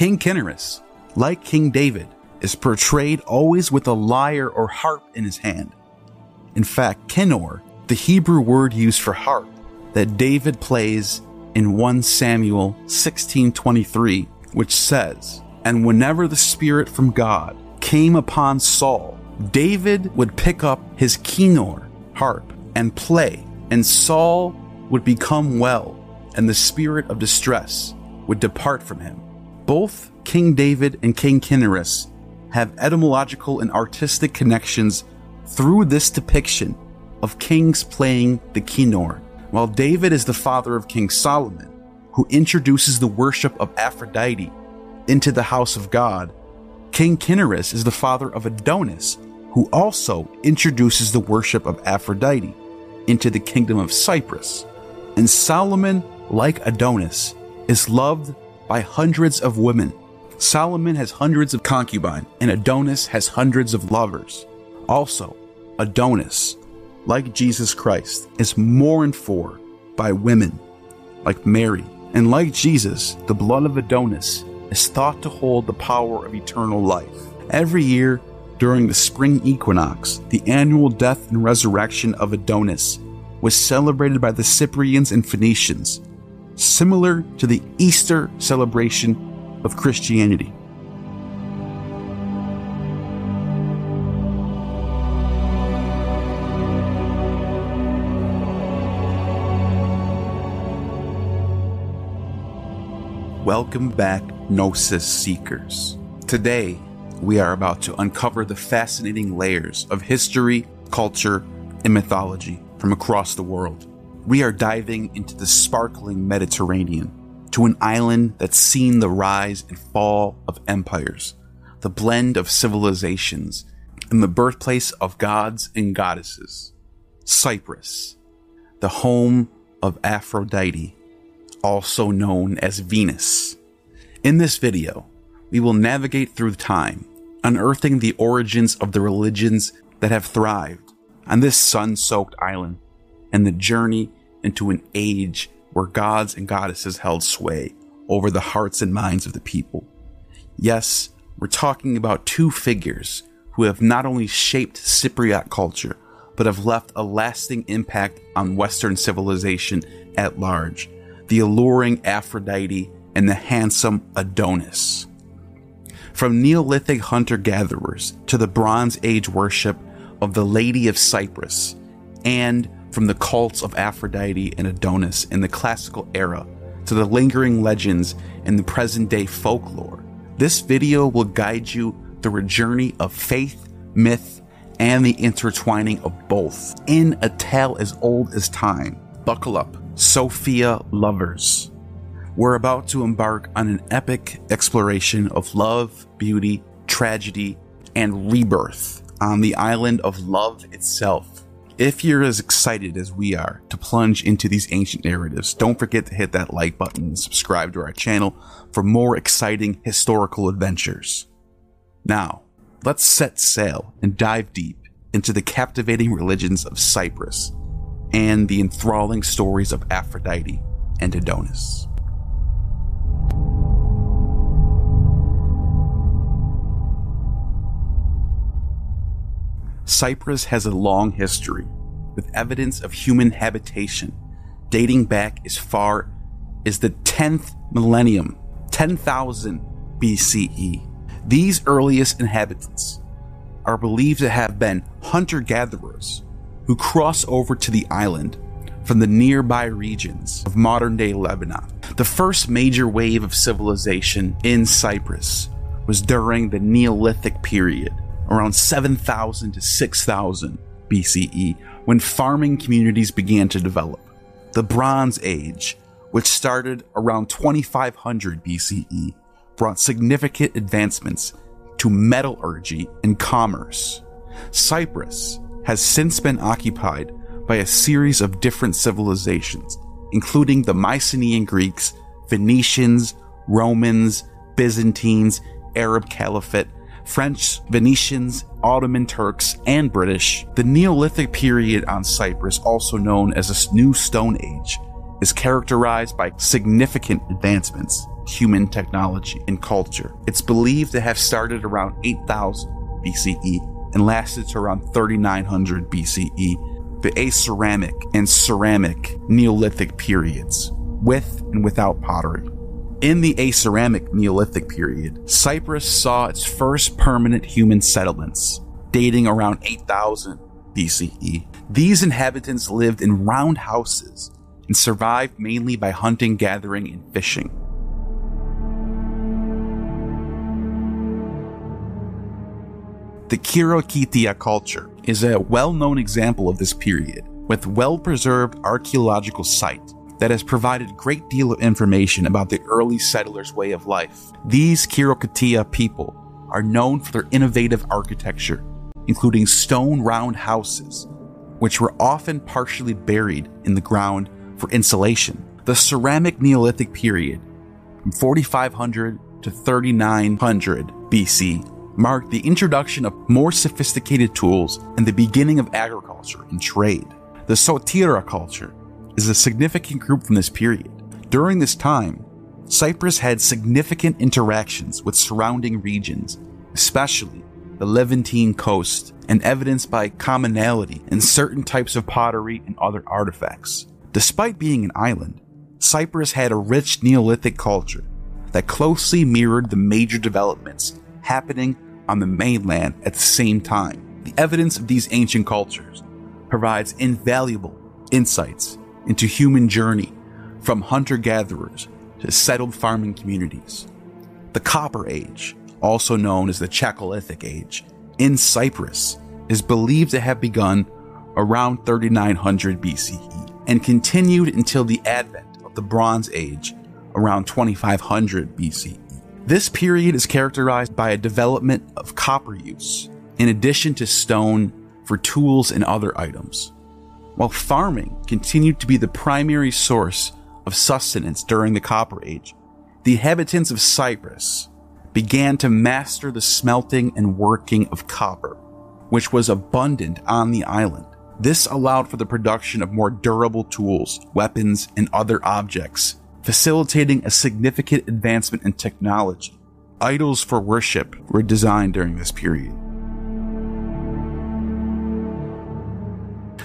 King Cinyras, like King David, is portrayed always with a lyre or harp in his hand. In fact, Kinnor, the Hebrew word used for harp that David plays in 1 Samuel 16:23, which says, "And whenever the spirit from God came upon Saul, David would pick up his kinnor harp and play, and Saul would become well, and the spirit of distress would depart from him." Both King David and King Cinyras have etymological and artistic connections through this depiction of kings playing the kinnor, while David is the father of King Solomon, who introduces the worship of Aphrodite into the house of God. King Cinyras is the father of Adonis, who also introduces the worship of Aphrodite into the kingdom of Cyprus. And Solomon, like Adonis, is loved by hundreds of women. Solomon has hundreds of concubines, and Adonis has hundreds of lovers. Also, Adonis, like Jesus Christ, is mourned for by women like Mary. And like Jesus, the blood of Adonis is thought to hold the power of eternal life. Every year, during the spring equinox, the annual death and resurrection of Adonis was celebrated by the Cyprians and Phoenicians, similar to the Easter celebration of Christianity. Welcome back, Gnosis Seekers. Today, we are about to uncover the fascinating layers of history, culture, and mythology from across the world. We are diving into the sparkling Mediterranean, to an island that's seen the rise and fall of empires, the blend of civilizations, and the birthplace of gods and goddesses. Cyprus, the home of Aphrodite also known as Venus. In this video, we will navigate through time, unearthing the origins of the religions that have thrived on this sun soaked island and the journey into an age where gods and goddesses held sway over the hearts and minds of the people. Yes, we're talking about two figures who have not only shaped Cypriot culture, but have left a lasting impact on Western civilization at large the alluring Aphrodite, and the handsome Adonis. From Neolithic hunter gatherers to the Bronze Age worship of the Lady of Cyprus, and from the cults of Aphrodite and Adonis in the classical era to the lingering legends in the present day folklore, this video will guide you through a journey of faith, myth, and the intertwining of both in a tale as old as time. Buckle up Sophia lovers. We're about to embark on an epic exploration of love, beauty, tragedy, and rebirth on the island of love itself. If you're as excited as we are to plunge into these ancient narratives, don't forget to hit that like button and subscribe to our channel for more exciting historical adventures. Now, let's set sail and dive deep into the captivating religions of Cyprus and the enthralling stories of Aphrodite and Adonis. Cyprus has a long history, with evidence of human habitation dating back as far as the 10th millennium, 10,000 BCE. These earliest inhabitants are believed to have been hunter gatherers who cross over to the island from the nearby regions of modern day Lebanon. The first major wave of civilization in Cyprus was during the Neolithic period, around 7000 to 6000 BCE, when farming communities began to develop. The Bronze Age, which started around 2500 BCE, brought significant advancements to metallurgy and commerce. Cyprus has since been occupied by a series of different civilizations, including the Mycenaean Greeks, Phoenicians, Romans, Byzantines, Arab Caliphate, French, Venetians, Ottoman Turks, and British. The Neolithic period on Cyprus, also known as the New Stone Age, is characterized by significant advancements, in human technology and culture. It's believed to have started around 8000 BCE and lasted to around 3900 BCE, the Aceramic and Ceramic Neolithic periods, with and without pottery. In the Aceramic Neolithic period, Cyprus saw its first permanent human settlements, dating around 8000 BCE. These inhabitants lived in round houses and survived mainly by hunting, gathering, and fishing. The Khirokitia culture is a well known example of this period, with well preserved archaeological site that has provided great deal of information about the early settlers' way of life. These Khirokitia people are known for their innovative architecture, including stone round houses, which were often partially buried in the ground for insulation. The ceramic Neolithic period, from 4500 to 3900 BC, marked the introduction of more sophisticated tools and the beginning of agriculture and trade. The Sotira culture is a significant group from this period. During this time, Cyprus had significant interactions with surrounding regions, especially the Levantine coast, and evidenced by commonality in certain types of pottery and other artifacts. Despite being an island, Cyprus had a rich Neolithic culture that closely mirrored the major developments happening on the mainland at the same time. The evidence of these ancient cultures provides invaluable insights into human journey from hunter gatherers to settled farming communities. The Copper Age, also known as the Chalcolithic Age, in Cyprus is believed to have begun around 3900 BCE and continued until the advent of the Bronze Age around 2500 BCE. This period is characterized by a development of copper use, in addition to stone for tools and other items. While farming continued to be the primary source of sustenance during the Copper Age, the inhabitants of Cyprus began to master the smelting and working of copper, which was abundant on the island. This allowed for the production of more durable tools, weapons, and other objects facilitating a significant advancement in technology. Idols for worship were designed during this period.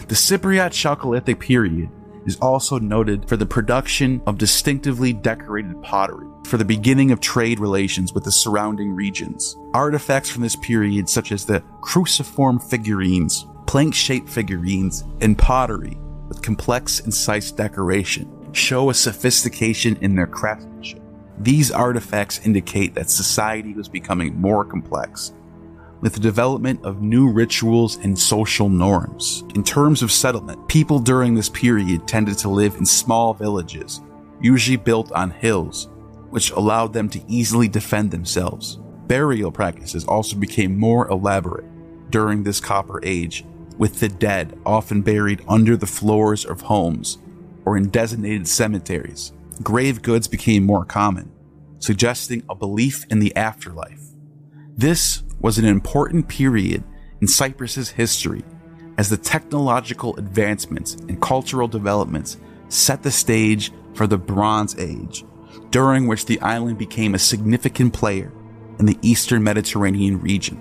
The Cypriot Chalcolithic period is also noted for the production of distinctively decorated pottery, for the beginning of trade relations with the surrounding regions. Artifacts from this period, such as the cruciform figurines, plank shaped figurines, and pottery with complex, incised decoration, show a sophistication in their craftsmanship. These artifacts indicate that society was becoming more complex, with the development of new rituals and social norms. In terms of settlement, people during this period tended to live in small villages, usually built on hills, which allowed them to easily defend themselves. Burial practices also became more elaborate during this Copper Age, with the dead often buried under the floors of homes or in designated cemeteries, grave goods became more common, suggesting a belief in the afterlife. This was an important period in Cyprus's history as the technological advancements and cultural developments set the stage for the Bronze Age, during which the island became a significant player in the eastern Mediterranean region.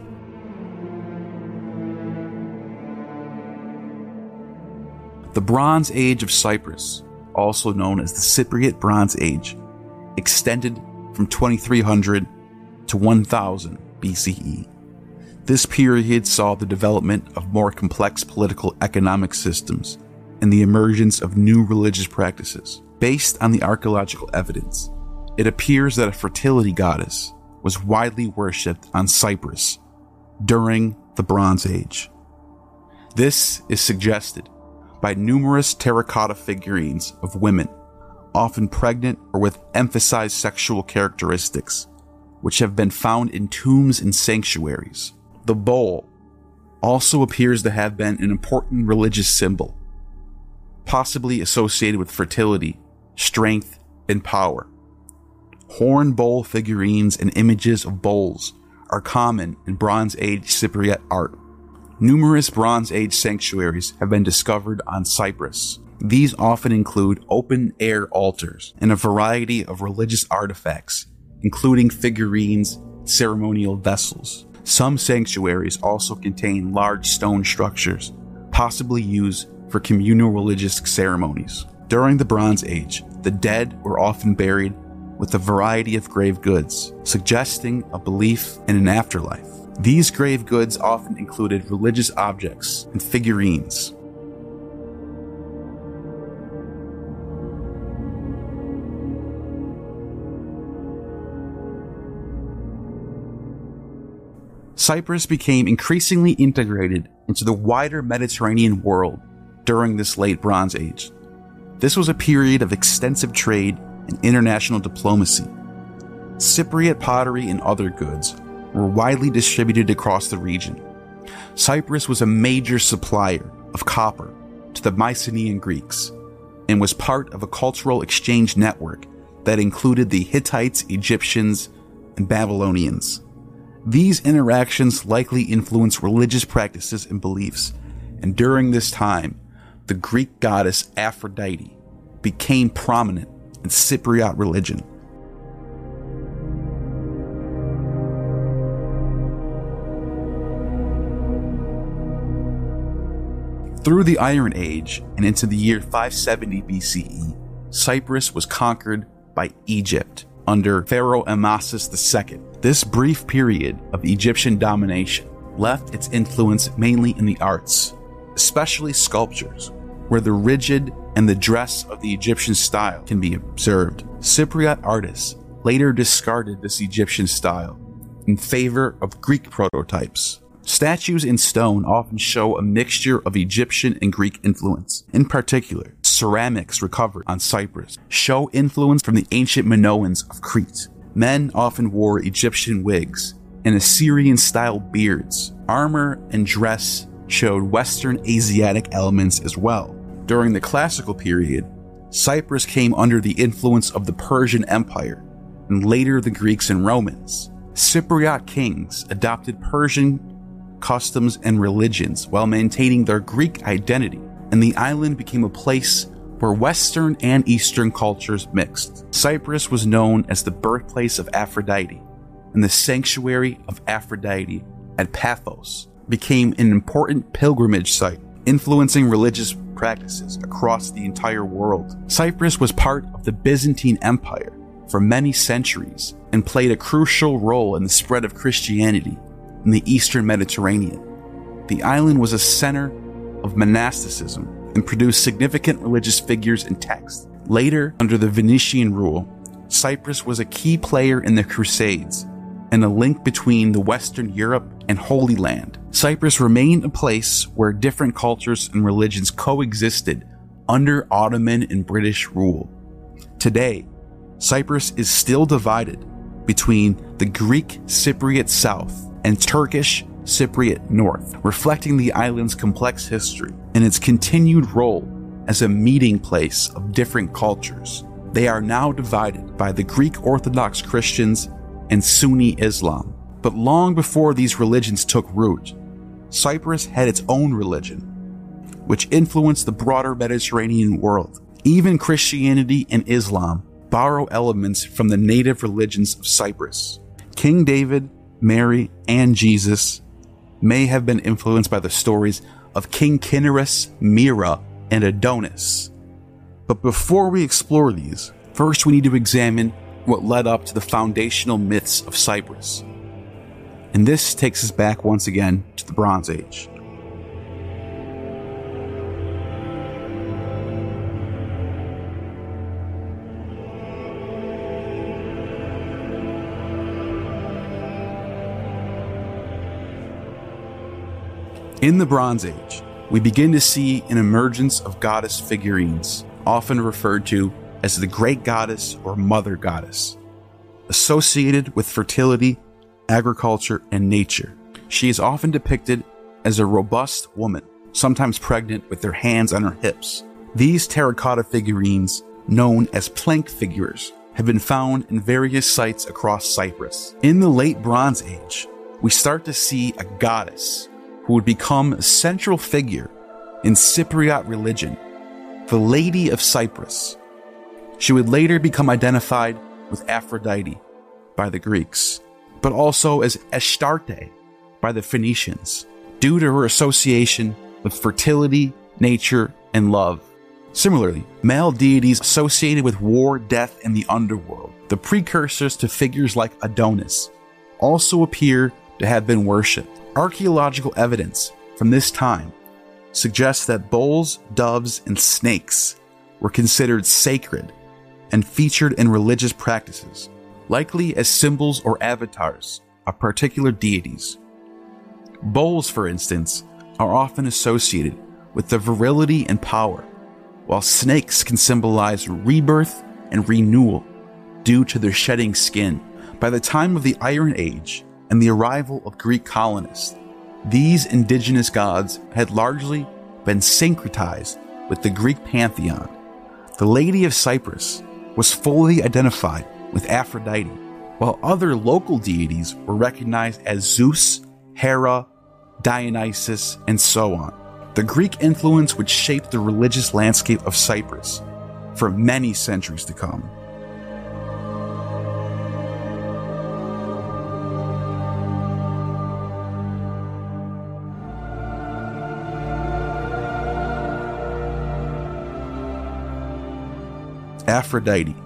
The Bronze Age of Cyprus, also known as the Cypriot Bronze Age, extended from 2300 to 1000 BCE. This period saw the development of more complex political economic systems and the emergence of new religious practices. Based on the archaeological evidence, it appears that a fertility goddess was widely worshipped on Cyprus during the Bronze Age. This is suggested by numerous terracotta figurines of women, often pregnant or with emphasized sexual characteristics, which have been found in tombs and sanctuaries. The bowl also appears to have been an important religious symbol, possibly associated with fertility, strength, and power. Horn bowl figurines and images of bowls are common in Bronze Age Cypriot art. Numerous Bronze Age sanctuaries have been discovered on Cyprus. These often include open air altars and a variety of religious artifacts, including figurines, ceremonial vessels. Some sanctuaries also contain large stone structures, possibly used for communal religious ceremonies. During the Bronze Age, the dead were often buried with a variety of grave goods, suggesting a belief in an afterlife. These grave goods often included religious objects and figurines. Cyprus became increasingly integrated into the wider Mediterranean world during this late Bronze Age. This was a period of extensive trade and international diplomacy. Cypriot pottery and other goods were widely distributed across the region. Cyprus was a major supplier of copper to the Mycenaean Greeks and was part of a cultural exchange network that included the Hittites, Egyptians, and Babylonians. These interactions likely influenced religious practices and beliefs, and during this time, the Greek goddess Aphrodite became prominent in Cypriot religion. Through the Iron Age and into the year 570 BCE, Cyprus was conquered by Egypt under Pharaoh Amasis II. This brief period of Egyptian domination left its influence mainly in the arts, especially sculptures, where the rigid and the dress of the Egyptian style can be observed. Cypriot artists later discarded this Egyptian style in favor of Greek prototypes. Statues in stone often show a mixture of Egyptian and Greek influence. In particular, ceramics recovered on Cyprus show influence from the ancient Minoans of Crete. Men often wore Egyptian wigs and Assyrian style beards. Armor and dress showed Western Asiatic elements as well. During the classical period, Cyprus came under the influence of the Persian Empire and later the Greeks and Romans. Cypriot kings adopted Persian customs and religions while maintaining their Greek identity, and the island became a place where Western and Eastern cultures mixed. Cyprus was known as the birthplace of Aphrodite, and the sanctuary of Aphrodite at Paphos became an important pilgrimage site, influencing religious practices across the entire world. Cyprus was part of the Byzantine Empire for many centuries and played a crucial role in the spread of Christianity in the eastern Mediterranean. The island was a center of monasticism and produced significant religious figures and texts. Later, under the Venetian rule, Cyprus was a key player in the Crusades and a link between the Western Europe and Holy Land. Cyprus remained a place where different cultures and religions coexisted under Ottoman and British rule. Today, Cyprus is still divided between the Greek Cypriot South and Turkish Cypriot North, reflecting the island's complex history and its continued role as a meeting place of different cultures. They are now divided by the Greek Orthodox Christians and Sunni Islam. But long before these religions took root, Cyprus had its own religion, which influenced the broader Mediterranean world. Even Christianity and Islam borrow elements from the native religions of Cyprus. King David, Mary, and Jesus may have been influenced by the stories of King Cinyras, Myrrha, and Adonis. But before we explore these, first we need to examine what led up to the foundational myths of Cyprus. And this takes us back once again to the Bronze Age. In the Bronze Age, we begin to see an emergence of goddess figurines, often referred to as the Great Goddess or Mother Goddess. Associated with fertility, agriculture, and nature, she is often depicted as a robust woman, sometimes pregnant with their hands on her hips. These terracotta figurines, known as plank figures, have been found in various sites across Cyprus. In the late Bronze Age, we start to see a goddess who would become a central figure in Cypriot religion the Lady of Cyprus. She would later become identified with Aphrodite by the Greeks, but also as Astarte by the Phoenicians, due to her association with fertility, nature, and love. Similarly, male deities associated with war, death, and the underworld, the precursors to figures like Adonis, also appear to have been worshipped. Archaeological evidence from this time suggests that bulls, doves, and snakes were considered sacred and featured in religious practices, likely as symbols or avatars of particular deities. Bulls, for instance, are often associated with the virility and power, while snakes can symbolize rebirth and renewal due to their shedding skin. By the time of the Iron Age and the arrival of Greek colonists, these indigenous gods had largely been syncretized with the Greek pantheon. The Lady of Cyprus was fully identified with Aphrodite, while other local deities were recognized as Zeus, Hera, Dionysus, and so on. The Greek influence would shape the religious landscape of Cyprus for many centuries to come. Aphrodite,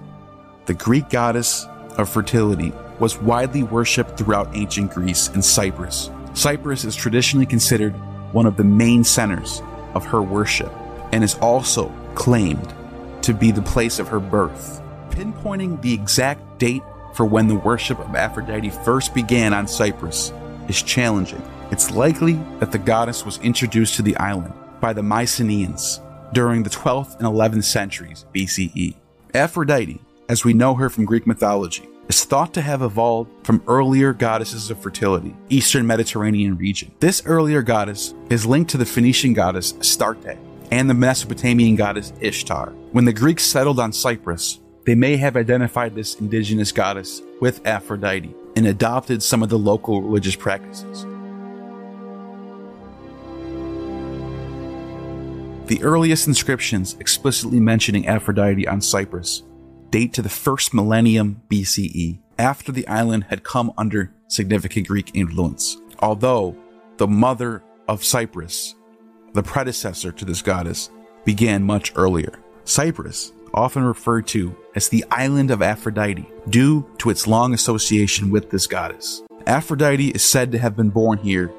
the Greek goddess of fertility, was widely worshipped throughout ancient Greece and Cyprus. Cyprus is traditionally considered one of the main centers of her worship and is also claimed to be the place of her birth. Pinpointing the exact date for when the worship of Aphrodite first began on Cyprus is challenging. It's likely that the goddess was introduced to the island by the Mycenaeans during the 12th and 11th centuries BCE. Aphrodite, as we know her from Greek mythology, is thought to have evolved from earlier goddesses of fertility, Eastern Mediterranean region. This earlier goddess is linked to the Phoenician goddess Astarte and the Mesopotamian goddess Ishtar. When the Greeks settled on Cyprus, they may have identified this indigenous goddess with Aphrodite and adopted some of the local religious practices. The earliest inscriptions explicitly mentioning Aphrodite on Cyprus date to the first millennium BCE, after the island had come under significant Greek influence. Although the mother of Cyprus, the predecessor to this goddess, began much earlier. Cyprus, often referred to as the island of Aphrodite, due to its long association with this goddess. Aphrodite is said to have been born here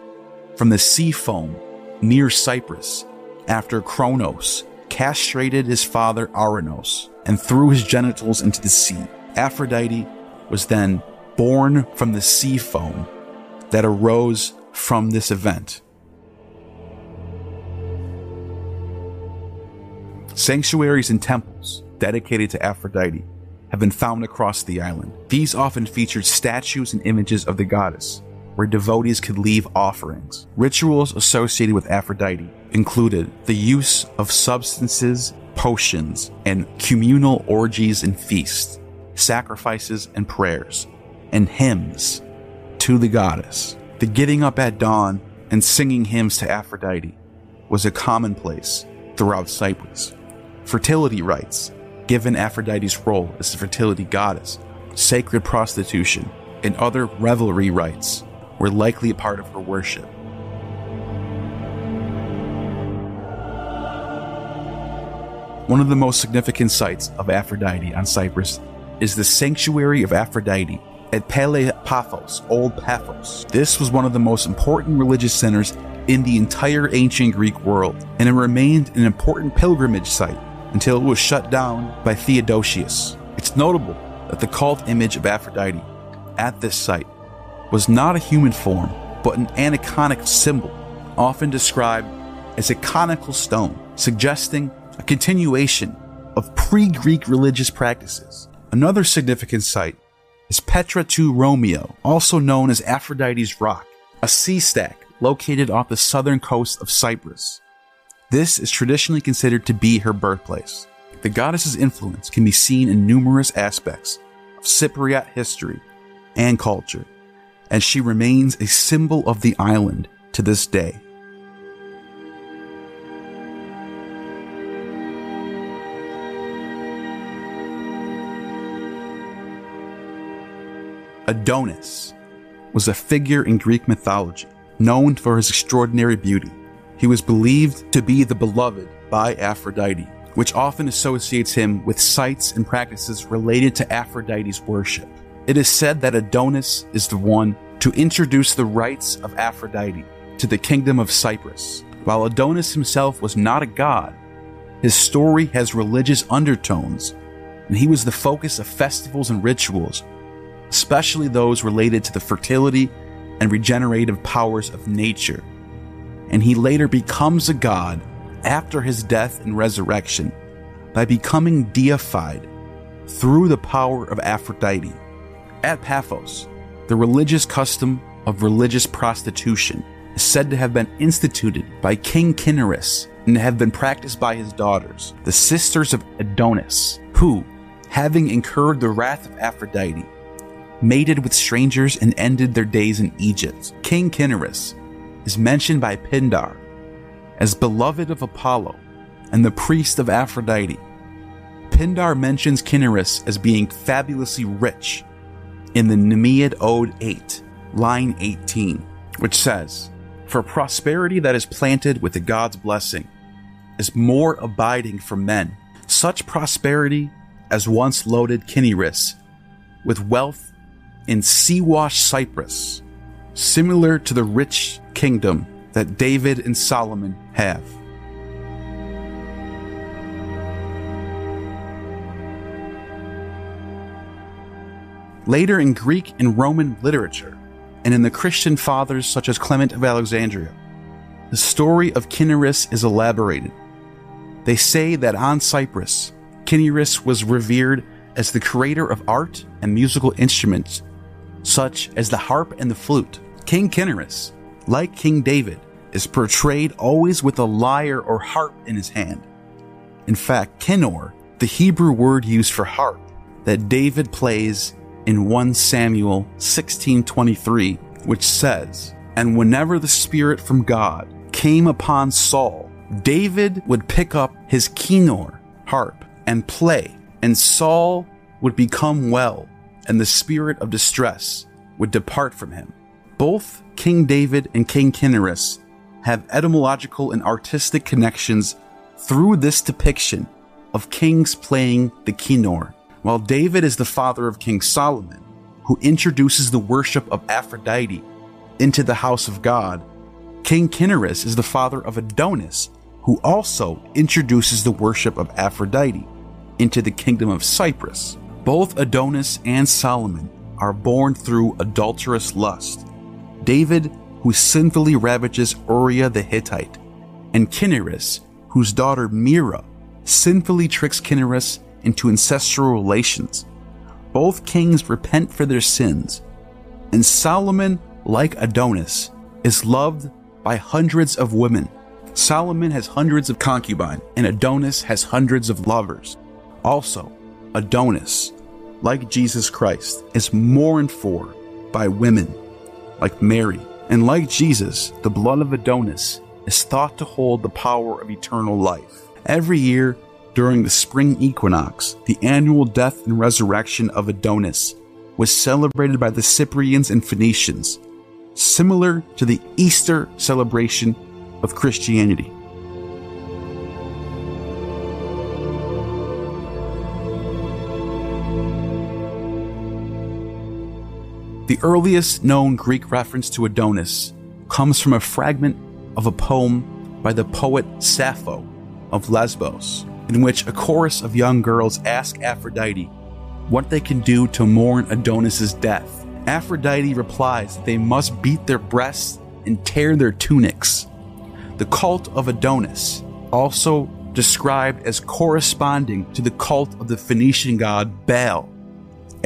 from the sea foam near Cyprus after Kronos castrated his father Ouranos and threw his genitals into the sea. Aphrodite was then born from the sea foam that arose from this event. Sanctuaries and temples dedicated to Aphrodite have been found across the island. These often featured statues and images of the goddess, where devotees could leave offerings. Rituals associated with Aphrodite included the use of substances, potions, and communal orgies and feasts, sacrifices and prayers, and hymns to the goddess. The getting up at dawn and singing hymns to Aphrodite was a commonplace throughout Cyprus. Fertility rites, given Aphrodite's role as the fertility goddess, sacred prostitution, and other revelry rites were likely a part of her worship. One of the most significant sites of Aphrodite on Cyprus is the Sanctuary of Aphrodite at Pele Paphos, Old Paphos. This was one of the most important religious centers in the entire ancient Greek world, and it remained an important pilgrimage site until it was shut down by Theodosius. It's notable that the cult image of Aphrodite at this site was not a human form, but an aniconic symbol, often described as a conical stone, suggesting a continuation of pre Greek religious practices. Another significant site is Petra tou Romiou, also known as Aphrodite's Rock, a sea stack located off the southern coast of Cyprus. This is traditionally considered to be her birthplace. The goddess's influence can be seen in numerous aspects of Cypriot history and culture, and she remains a symbol of the island to this day. Adonis was a figure in Greek mythology known for his extraordinary beauty. He was believed to be the beloved by Aphrodite, which often associates him with sites and practices related to Aphrodite's worship. It is said that Adonis is the one to introduce the rites of Aphrodite to the kingdom of Cyprus. While Adonis himself was not a god, his story has religious undertones, and he was the focus of festivals and rituals, especially those related to the fertility and regenerative powers of nature. And he later becomes a god after his death and resurrection by becoming deified through the power of Aphrodite. At Paphos, the religious custom of religious prostitution is said to have been instituted by King Cinyras and have been practiced by his daughters, the sisters of Adonis, who, having incurred the wrath of Aphrodite, mated with strangers and ended their days in Egypt. King Cinyras is mentioned by Pindar as beloved of Apollo and the priest of Aphrodite. Pindar mentions Cinyras as being fabulously rich in the Nemean Ode 8, line 18, which says, For prosperity that is planted with the God's blessing is more abiding for men. Such prosperity as once loaded Cinyras with wealth in sea washed Cyprus, similar to the rich kingdom that David and Solomon have. Later in Greek and Roman literature, and in the Christian fathers such as Clement of Alexandria, the story of Cinyras is elaborated. They say that on Cyprus, Cinyras was revered as the creator of art and musical instruments, such as the harp and the flute. King Cinyras, like King David, is portrayed always with a lyre or harp in his hand. In fact, kinnor, the Hebrew word used for harp that David plays in 1 Samuel 16:23, which says, "And whenever the spirit from God came upon Saul, David would pick up his kinnor harp and play, and Saul would become well, and the spirit of distress would depart from him." Both King David and King Cinyras have etymological and artistic connections through this depiction of kings playing the kinnor. While David is the father of King Solomon, who introduces the worship of Aphrodite into the house of God, King Cinyras is the father of Adonis, who also introduces the worship of Aphrodite into the kingdom of Cyprus. Both Adonis and Solomon are born through adulterous lust. David who sinfully ravages Uriah the Hittite, and Cinyras, whose daughter Myrrha sinfully tricks Cinyras into ancestral relations. Both kings repent for their sins, and Solomon, like Adonis, is loved by hundreds of women. Solomon has hundreds of concubines, and Adonis has hundreds of lovers. Also, Adonis, like Jesus Christ, is mourned for by women like Mary, and like Jesus, the blood of Adonis is thought to hold the power of eternal life. Every year, during the spring equinox, the annual death and resurrection of Adonis was celebrated by the Cyprians and Phoenicians, similar to the Easter celebration of Christianity. The earliest known Greek reference to Adonis comes from a fragment of a poem by the poet Sappho of Lesbos, in which a chorus of young girls ask Aphrodite what they can do to mourn Adonis's death. Aphrodite replies that they must beat their breasts and tear their tunics. The cult of Adonis, also described as corresponding to the cult of the Phoenician god Baal,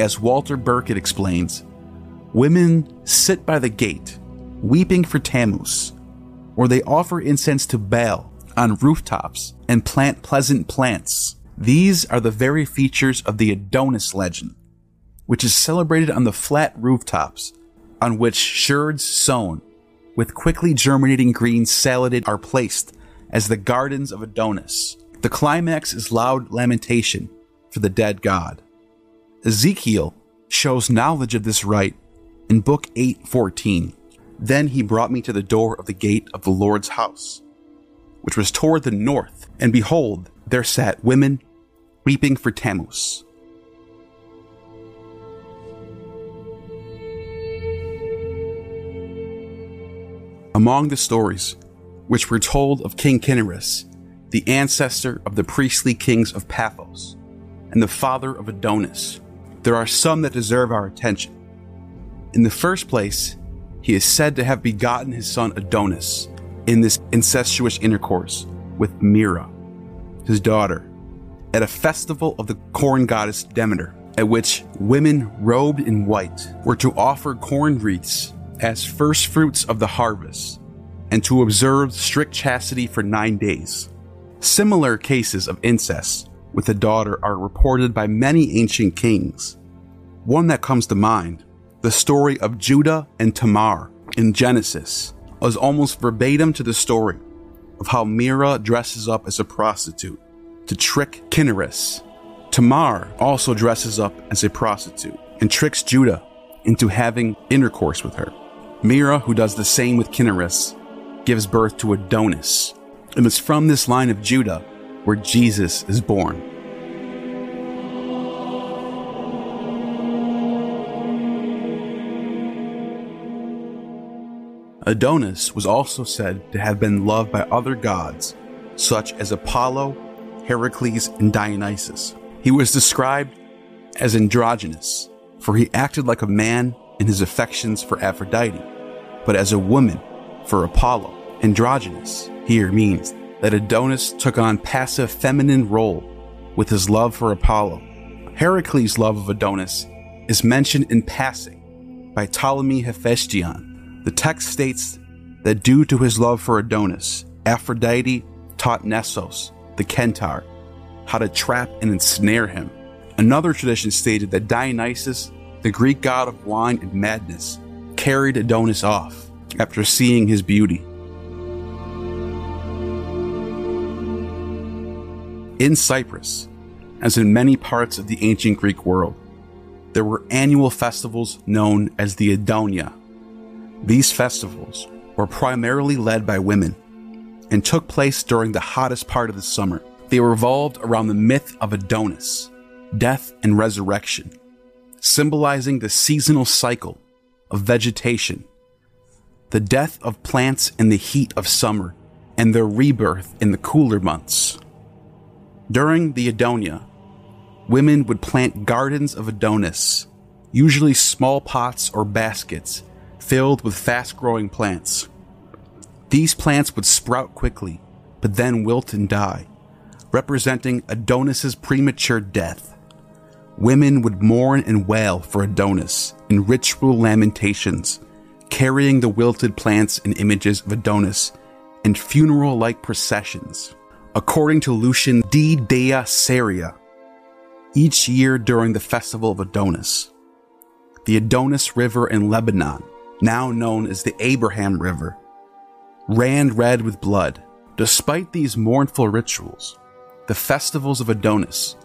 as Walter Burkert explains, Women sit by the gate, weeping for Tammuz, or they offer incense to Baal on rooftops and plant pleasant plants. These are the very features of the Adonis legend, which is celebrated on the flat rooftops on which sherds sown with quickly germinating green saladed are placed as the gardens of Adonis. The climax is loud lamentation for the dead god. Ezekiel shows knowledge of this rite in Book 8:14. Then he brought me to the door of the gate of the Lord's house, which was toward the north, and behold, there sat women weeping for Tammuz. Among the stories which were told of King Cinyras, the ancestor of the priestly kings of Paphos, and the father of Adonis, there are some that deserve our attention. In the first place, he is said to have begotten his son Adonis in this incestuous intercourse with Myrrha, his daughter, at a festival of the corn goddess Demeter, at which women robed in white were to offer corn wreaths as first fruits of the harvest and to observe strict chastity for nine days. Similar cases of incest with a daughter are reported by many ancient kings. One that comes to mind, the story of Judah and Tamar in Genesis, is almost verbatim to the story of how Myrrha dresses up as a prostitute to trick Cinyras. Tamar also dresses up as a prostitute and tricks Judah into having intercourse with her. Myrrha, who does the same with Cinyras, gives birth to Adonis. And it's from this line of Judah where Jesus is born. Adonis was also said to have been loved by other gods, such as Apollo, Heracles, and Dionysus. He was described as androgynous, for he acted like a man in his affections for Aphrodite, but as a woman for Apollo. Androgynous here means that Adonis took on passive feminine role with his love for Apollo. Heracles' love of Adonis is mentioned in passing by Ptolemy Hephaestion the text states that due to his love for Adonis, Aphrodite taught Nessos, the centaur, how to trap and ensnare him. Another tradition stated that Dionysus, the Greek god of wine and madness, carried Adonis off after seeing his beauty. In Cyprus, as in many parts of the ancient Greek world, there were annual festivals known as the Adonia, these festivals were primarily led by women and took place during the hottest part of the summer. They revolved around the myth of Adonis, death and resurrection, symbolizing the seasonal cycle of vegetation, the death of plants in the heat of summer, and their rebirth in the cooler months. During the Adonia, women would plant gardens of Adonis, usually small pots or baskets filled with fast growing plants. These plants would sprout quickly, but then wilt and die, representing Adonis's premature death. Women would mourn and wail for Adonis in ritual lamentations, carrying the wilted plants and images of Adonis in funeral like processions. According to Lucian de Dea Syria, each year during the festival of Adonis, the Adonis River in Lebanon now known as the Abraham River, ran red with blood. Despite these mournful rituals, the festivals of Adonis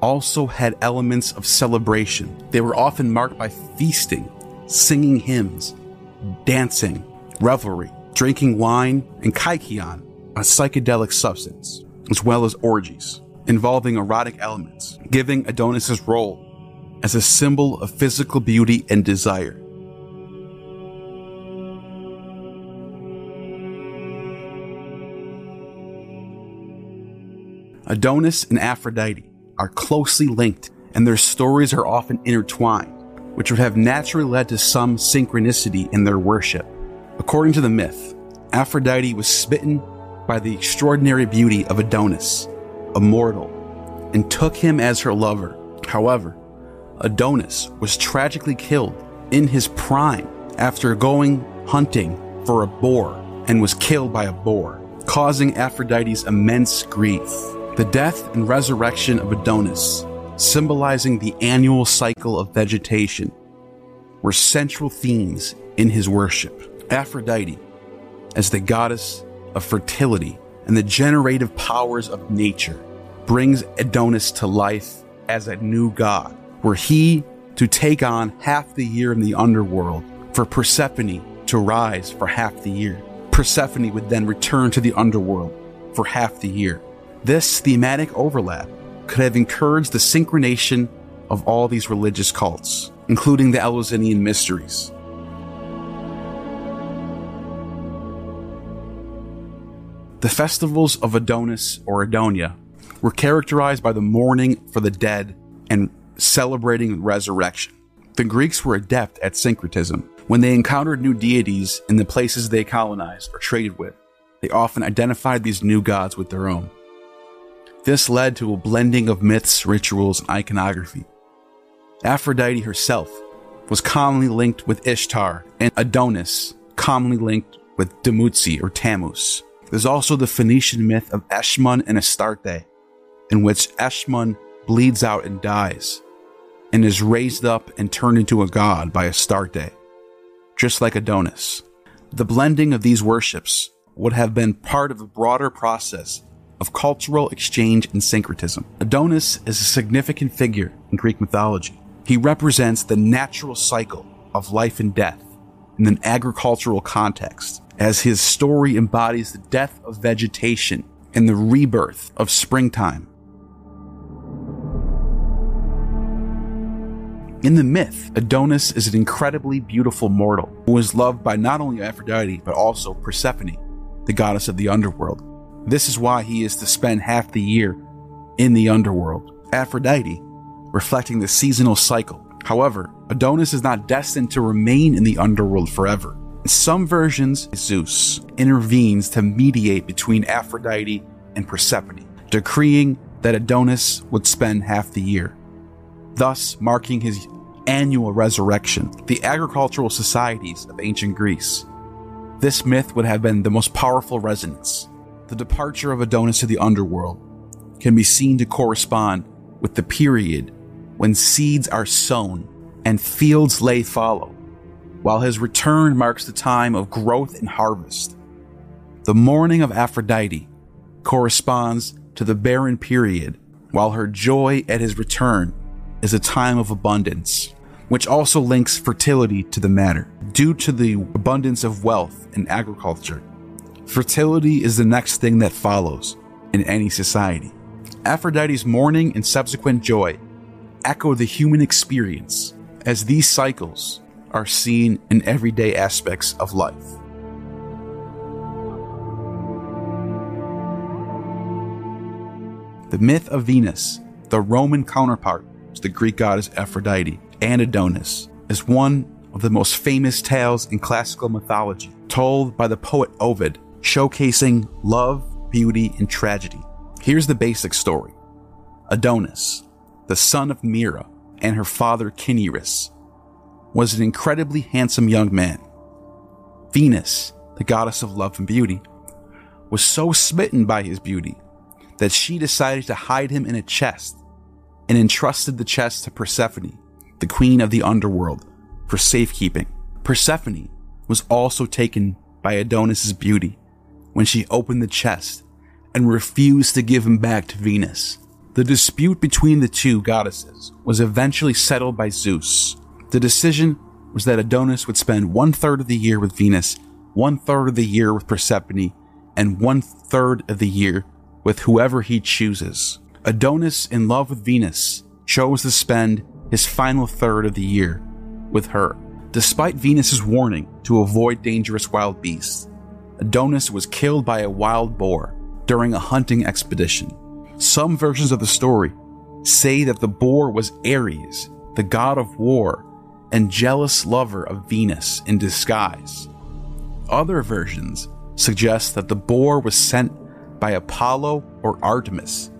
also had elements of celebration. They were often marked by feasting, singing hymns, dancing, revelry, drinking wine, and kykeon, a psychedelic substance, as well as orgies involving erotic elements, giving Adonis's role as a symbol of physical beauty and desire. Adonis and Aphrodite are closely linked, and their stories are often intertwined, which would have naturally led to some synchronicity in their worship. According to the myth, Aphrodite was smitten by the extraordinary beauty of Adonis, a mortal, and took him as her lover. However, Adonis was tragically killed in his prime after going hunting for a boar and was killed by a boar, causing Aphrodite's immense grief the death and resurrection of Adonis, symbolizing the annual cycle of vegetation, were central themes in his worship. Aphrodite, as the goddess of fertility and the generative powers of nature, brings Adonis to life as a new god, were he to take on half the year in the underworld for Persephone to rise for half the year. Persephone would then return to the underworld for half the year. This thematic overlap could have encouraged the synchronization of all these religious cults, including the Eleusinian mysteries. The festivals of Adonis or Adonia were characterized by the mourning for the dead and celebrating resurrection. The Greeks were adept at syncretism. When they encountered new deities in the places they colonized or traded with, they often identified these new gods with their own. This led to a blending of myths, rituals, and iconography. Aphrodite herself was commonly linked with Ishtar, and Adonis commonly linked with Dumuzi or Tammuz. There's also the Phoenician myth of Eshmun and Astarte, in which Eshmun bleeds out and dies, and is raised up and turned into a god by Astarte, just like Adonis. The blending of these worships would have been part of a broader process of cultural exchange and syncretism. Adonis is a significant figure in Greek mythology. He represents the natural cycle of life and death in an agricultural context as his story embodies the death of vegetation and the rebirth of springtime. In the myth, Adonis is an incredibly beautiful mortal who is loved by not only Aphrodite but also Persephone, the goddess of the underworld. This is why he is to spend half the year in the underworld. Aphrodite, reflecting the seasonal cycle. However, Adonis is not destined to remain in the underworld forever. In some versions, Zeus intervenes to mediate between Aphrodite and Persephone, decreeing that Adonis would spend half the year, thus marking his annual resurrection. The agricultural societies of ancient Greece. This myth would have been the most powerful resonance. The departure of Adonis to the underworld can be seen to correspond with the period when seeds are sown and fields lay fallow while his return marks the time of growth and harvest. The mourning of Aphrodite corresponds to the barren period, while her joy at his return is a time of abundance, which also links fertility to the matter. Due to the abundance of wealth in agriculture, fertility is the next thing that follows in any society. Aphrodite's mourning and subsequent joy echo the human experience, as these cycles are seen in everyday aspects of life. The myth of Venus, the Roman counterpart to the Greek goddess Aphrodite and Adonis, is one of the most famous tales in classical mythology, told by the poet Ovid, showcasing love, beauty, and tragedy. Here's the basic story Adonis, the son of Myrrha and her father Cinyras, was an incredibly handsome young man. Venus, the goddess of love and beauty, was so smitten by his beauty that she decided to hide him in a chest and entrusted the chest to Persephone, the queen of the underworld, for safekeeping. Persephone was also taken by Adonis's beauty when she opened the chest and refused to give him back to Venus. The dispute between the two goddesses was eventually settled by Zeus, the decision was that Adonis would spend one third of the year with Venus, one third of the year with Persephone, and one third of the year with whoever he chooses. Adonis, in love with Venus, chose to spend his final third of the year with her. Despite Venus's warning to avoid dangerous wild beasts, Adonis was killed by a wild boar during a hunting expedition. Some versions of the story say that the boar was Ares, the god of war and jealous lover of Venus in disguise. Other versions suggest that the boar was sent by Apollo or Artemis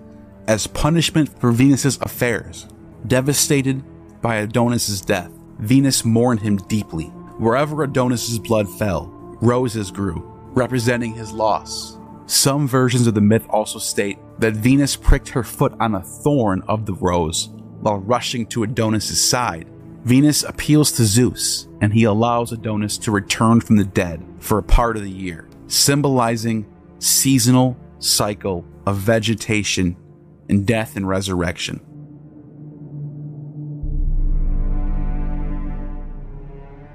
as punishment for Venus's affairs. Devastated by Adonis's death, Venus mourned him deeply. Wherever Adonis's blood fell, roses grew, representing his loss. Some versions of the myth also state that Venus pricked her foot on a thorn of the rose while rushing to Adonis's side Venus appeals to Zeus, and he allows Adonis to return from the dead for a part of the year, symbolizing seasonal cycle of vegetation and death and resurrection.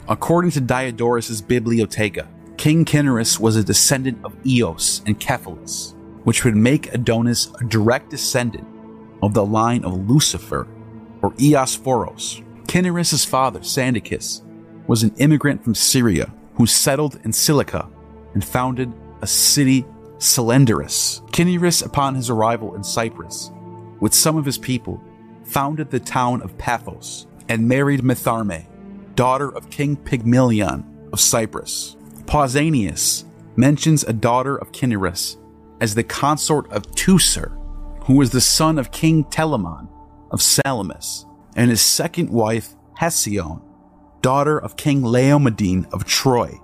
According to Diodorus' Bibliotheca, King Cinyras was a descendant of Eos and Cephalus, which would make Adonis a direct descendant of the line of Lucifer or Eosphoros. Cinyras' father, Sandicus, was an immigrant from Syria who settled in Cilicia and founded a city, Celenderis. Cinyras, upon his arrival in Cyprus, with some of his people, founded the town of Paphos and married Metharme, daughter of King Pygmalion of Cyprus. Pausanias mentions a daughter of Cinyras as the consort of Teucer, who was the son of King Telamon of Salamis, and his second wife, Hesione, daughter of King Laomedon of Troy.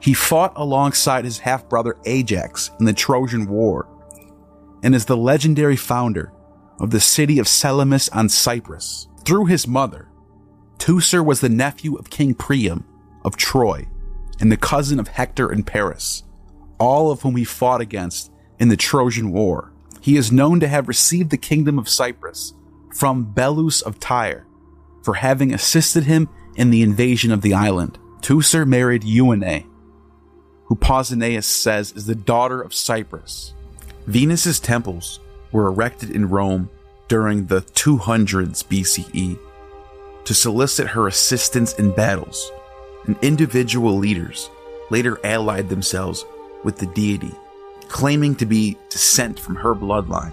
He fought alongside his half brother Ajax in the Trojan War, and is the legendary founder of the city of Salamis on Cyprus. Through his mother, Teucer was the nephew of King Priam of Troy and the cousin of Hector and Paris, all of whom he fought against in the Trojan War. He is known to have received the kingdom of Cyprus from Belus of Tyre for having assisted him in the invasion of the island. Teucer married Euone, who Pausanias says is the daughter of Cyprus. Venus's temples were erected in Rome during the 200s BCE to solicit her assistance in battles, and individual leaders later allied themselves with the deity, claiming to be descent from her bloodline.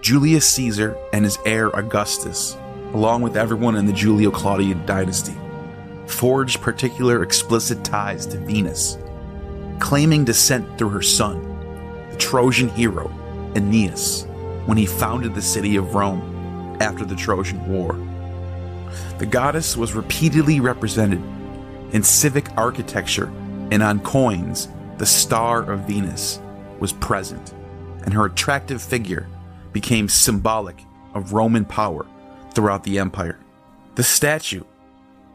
Julius Caesar and his heir Augustus, along with everyone in the Julio Claudian dynasty, forged particular explicit ties to Venus, claiming descent through her son, the Trojan hero Aeneas, when he founded the city of Rome after the Trojan War. The goddess was repeatedly represented in civic architecture and on coins. The star of Venus was present, and her attractive figure became symbolic of Roman power throughout the empire. The statue,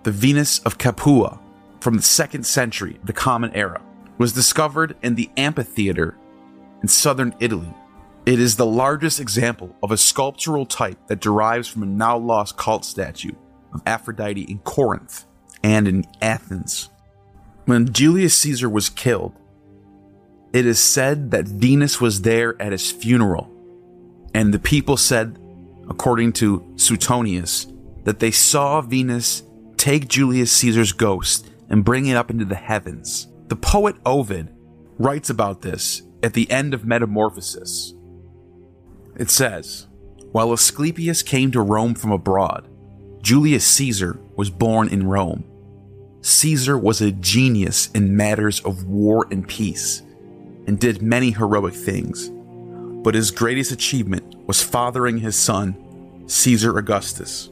the Venus of Capua, from the second century, the Common Era, was discovered in the amphitheater in southern Italy. It is the largest example of a sculptural type that derives from a now lost cult statue of Aphrodite in Corinth and in Athens. When Julius Caesar was killed, it is said that Venus was there at his funeral, and the people said, according to Suetonius, that they saw Venus take Julius Caesar's ghost and bring it up into the heavens. The poet Ovid writes about this at the end of Metamorphosis. It says, While Asclepius came to Rome from abroad, Julius Caesar was born in Rome. Caesar was a genius in matters of war and peace, and did many heroic things. But his greatest achievement was fathering his son, Caesar Augustus.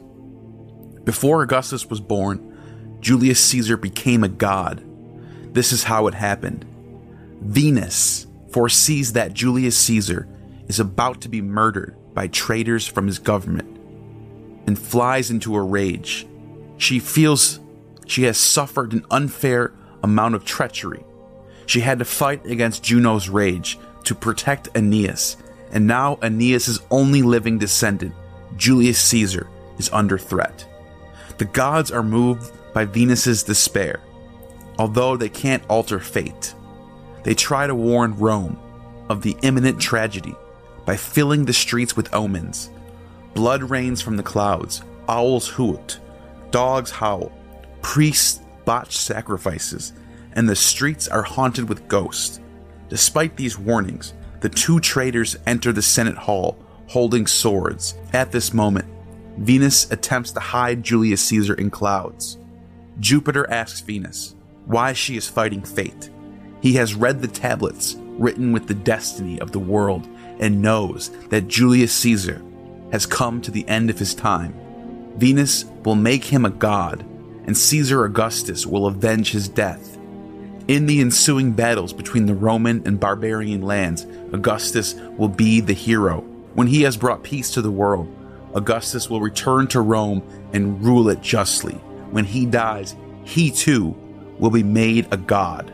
Before Augustus was born, Julius Caesar became a god. This is how it happened. Venus foresees that Julius Caesar is about to be murdered by traitors from his government and flies into a rage. She feels she has suffered an unfair amount of treachery. She had to fight against Juno's rage to protect Aeneas, and now Aeneas' only living descendant, Julius Caesar, is under threat. The gods are moved by Venus's despair, although they can't alter fate. They try to warn Rome of the imminent tragedy by filling the streets with omens Blood rains from the clouds, owls hoot, dogs howl, priests botch sacrifices, and the streets are haunted with ghosts. Despite these warnings, the two traitors enter the Senate Hall holding swords. At this moment, Venus attempts to hide Julius Caesar in clouds. Jupiter asks Venus why she is fighting fate. He has read the tablets written with the destiny of the world and knows that Julius Caesar has come to the end of his time. Venus will make him a god, and Caesar Augustus will avenge his death. In the ensuing battles between the Roman and barbarian lands, Augustus will be the hero. When he has brought peace to the world, Augustus will return to Rome and rule it justly. When he dies, he too will be made a god.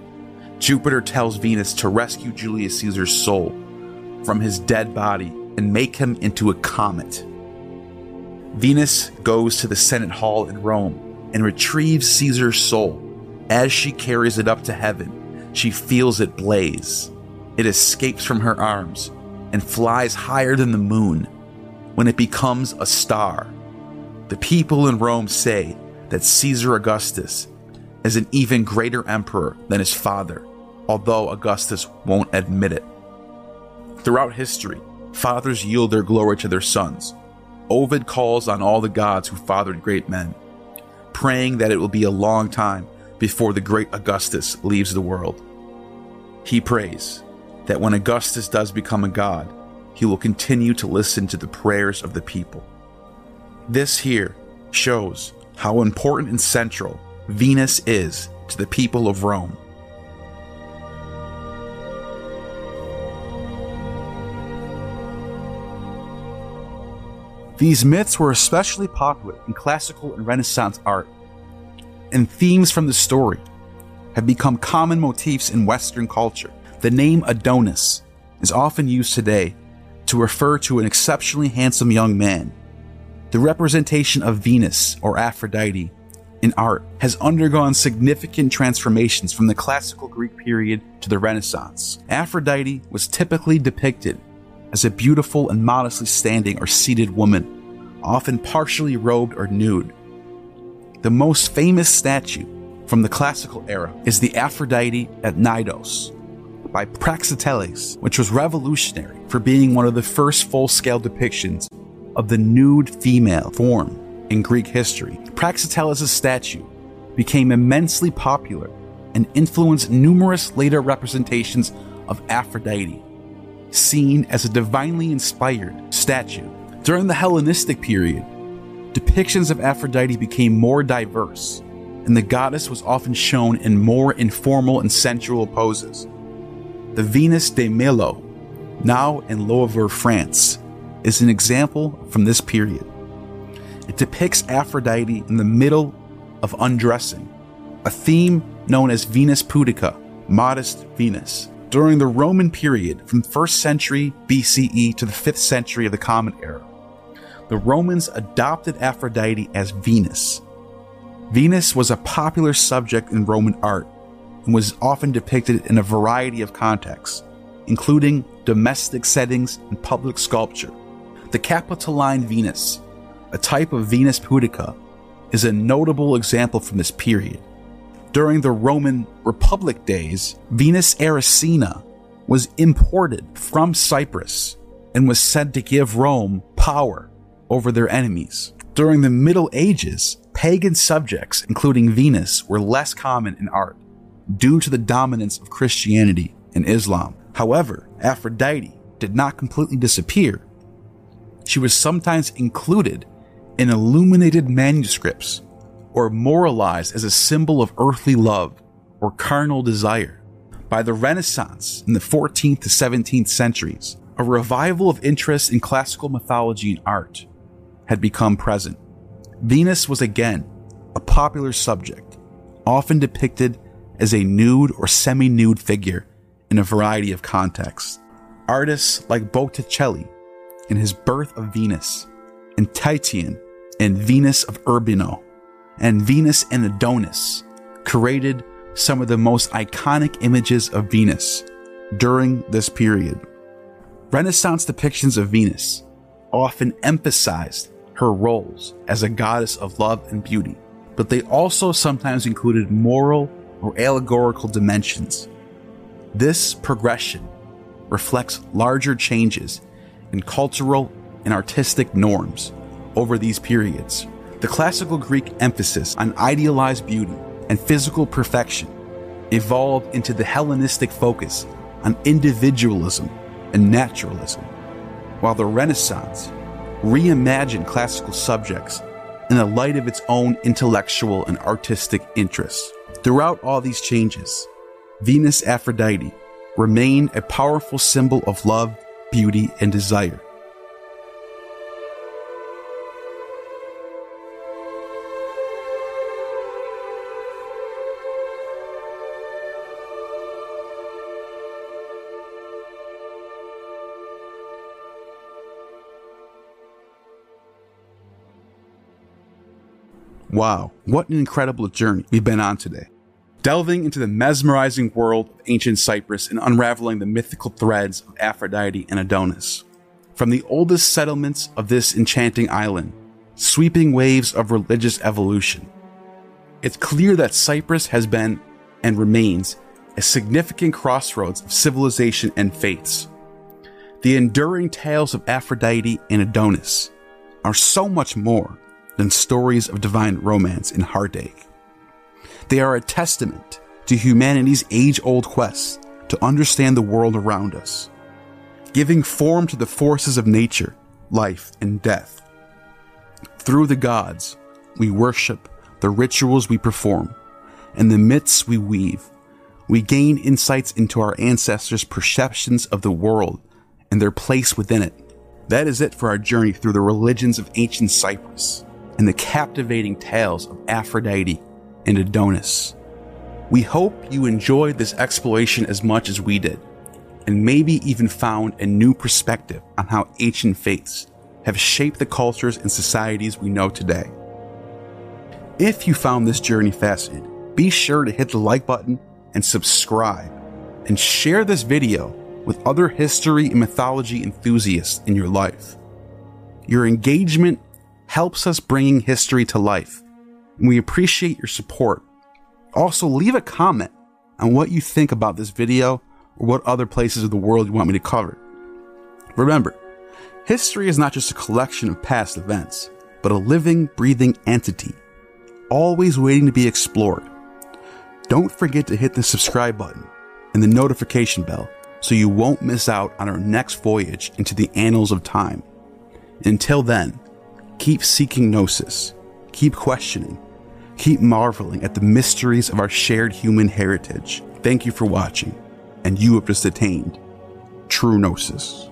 Jupiter tells Venus to rescue Julius Caesar's soul from his dead body and make him into a comet. Venus goes to the Senate Hall in Rome and retrieves Caesar's soul. As she carries it up to heaven, she feels it blaze. It escapes from her arms and flies higher than the moon when it becomes a star. The people in Rome say that Caesar Augustus is an even greater emperor than his father, although Augustus won't admit it. Throughout history, fathers yield their glory to their sons. Ovid calls on all the gods who fathered great men, praying that it will be a long time before the great Augustus leaves the world. He prays that when Augustus does become a god, he will continue to listen to the prayers of the people. This here shows how important and central Venus is to the people of Rome. These myths were especially popular in classical and Renaissance art, and themes from the story have become common motifs in Western culture. The name Adonis is often used today to refer to an exceptionally handsome young man. The representation of Venus or Aphrodite in art has undergone significant transformations from the classical Greek period to the Renaissance. Aphrodite was typically depicted as a beautiful and modestly standing or seated woman, often partially robed or nude. The most famous statue from the classical era is the Aphrodite at Knidos by Praxiteles, which was revolutionary for being one of the first full scale depictions of the nude female form in Greek history. Praxiteles' statue became immensely popular and influenced numerous later representations of Aphrodite, seen as a divinely inspired statue. During the Hellenistic period, depictions of Aphrodite became more diverse, and the goddess was often shown in more informal and sensual poses. The Venus de Milo, now in Louvre, France, is an example from this period. It depicts Aphrodite in the middle of undressing, a theme known as Venus Pudica, modest Venus. During the Roman period from 1st century BCE to the 5th century of the Common Era, the Romans adopted Aphrodite as Venus. Venus was a popular subject in Roman art and was often depicted in a variety of contexts, including domestic settings and public sculpture. The Capitoline Venus, a type of Venus pudica, is a notable example from this period. During the Roman Republic days, Venus Erycina was imported from Cyprus and was said to give Rome power over their enemies. During the Middle Ages, pagan subjects, including Venus, were less common in art due to the dominance of Christianity and Islam. However, Aphrodite did not completely disappear. She was sometimes included in illuminated manuscripts or moralized as a symbol of earthly love or carnal desire. By the Renaissance in the 14th to 17th centuries, a revival of interest in classical mythology and art had become present. Venus was again a popular subject, often depicted as a nude or semi nude figure in a variety of contexts. Artists like Botticelli in his Birth of Venus, and Titian in Venus of Urbino, and Venus and Adonis created some of the most iconic images of Venus during this period. Renaissance depictions of Venus often emphasized her roles as a goddess of love and beauty, but they also sometimes included moral or allegorical dimensions. This progression reflects larger changes in cultural and artistic norms over these periods. The classical Greek emphasis on idealized beauty and physical perfection evolved into the Hellenistic focus on individualism and naturalism, while the Renaissance reimagined classical subjects in the light of its own intellectual and artistic interests. Throughout all these changes, Venus Aphrodite remained a powerful symbol of love, beauty, and desire. Wow, what an incredible journey we've been on today. Delving into the mesmerizing world of ancient Cyprus and unraveling the mythical threads of Aphrodite and Adonis. From the oldest settlements of this enchanting island, sweeping waves of religious evolution. It's clear that Cyprus has been and remains a significant crossroads of civilization and faiths. The enduring tales of Aphrodite and Adonis are so much more than stories of divine romance and heartache. They are a testament to humanity's age old quest to understand the world around us, giving form to the forces of nature, life, and death. Through the gods, we worship, the rituals we perform, and the myths we weave. We gain insights into our ancestors' perceptions of the world and their place within it. That is it for our journey through the religions of ancient Cyprus and the captivating tales of Aphrodite and Adonis. We hope you enjoyed this exploration as much as we did, and maybe even found a new perspective on how ancient faiths have shaped the cultures and societies we know today. If you found this journey fascinating, be sure to hit the like button and subscribe, and share this video with other history and mythology enthusiasts in your life. Your engagement helps us bringing history to life, we appreciate your support. Also, leave a comment on what you think about this video or what other places of the world you want me to cover. Remember, history is not just a collection of past events, but a living, breathing entity, always waiting to be explored. Don't forget to hit the subscribe button and the notification bell so you won't miss out on our next voyage into the annals of time. Until then, keep seeking gnosis, keep questioning, keep marveling at the mysteries of our shared human heritage. Thank you for watching, and you have just attained true gnosis.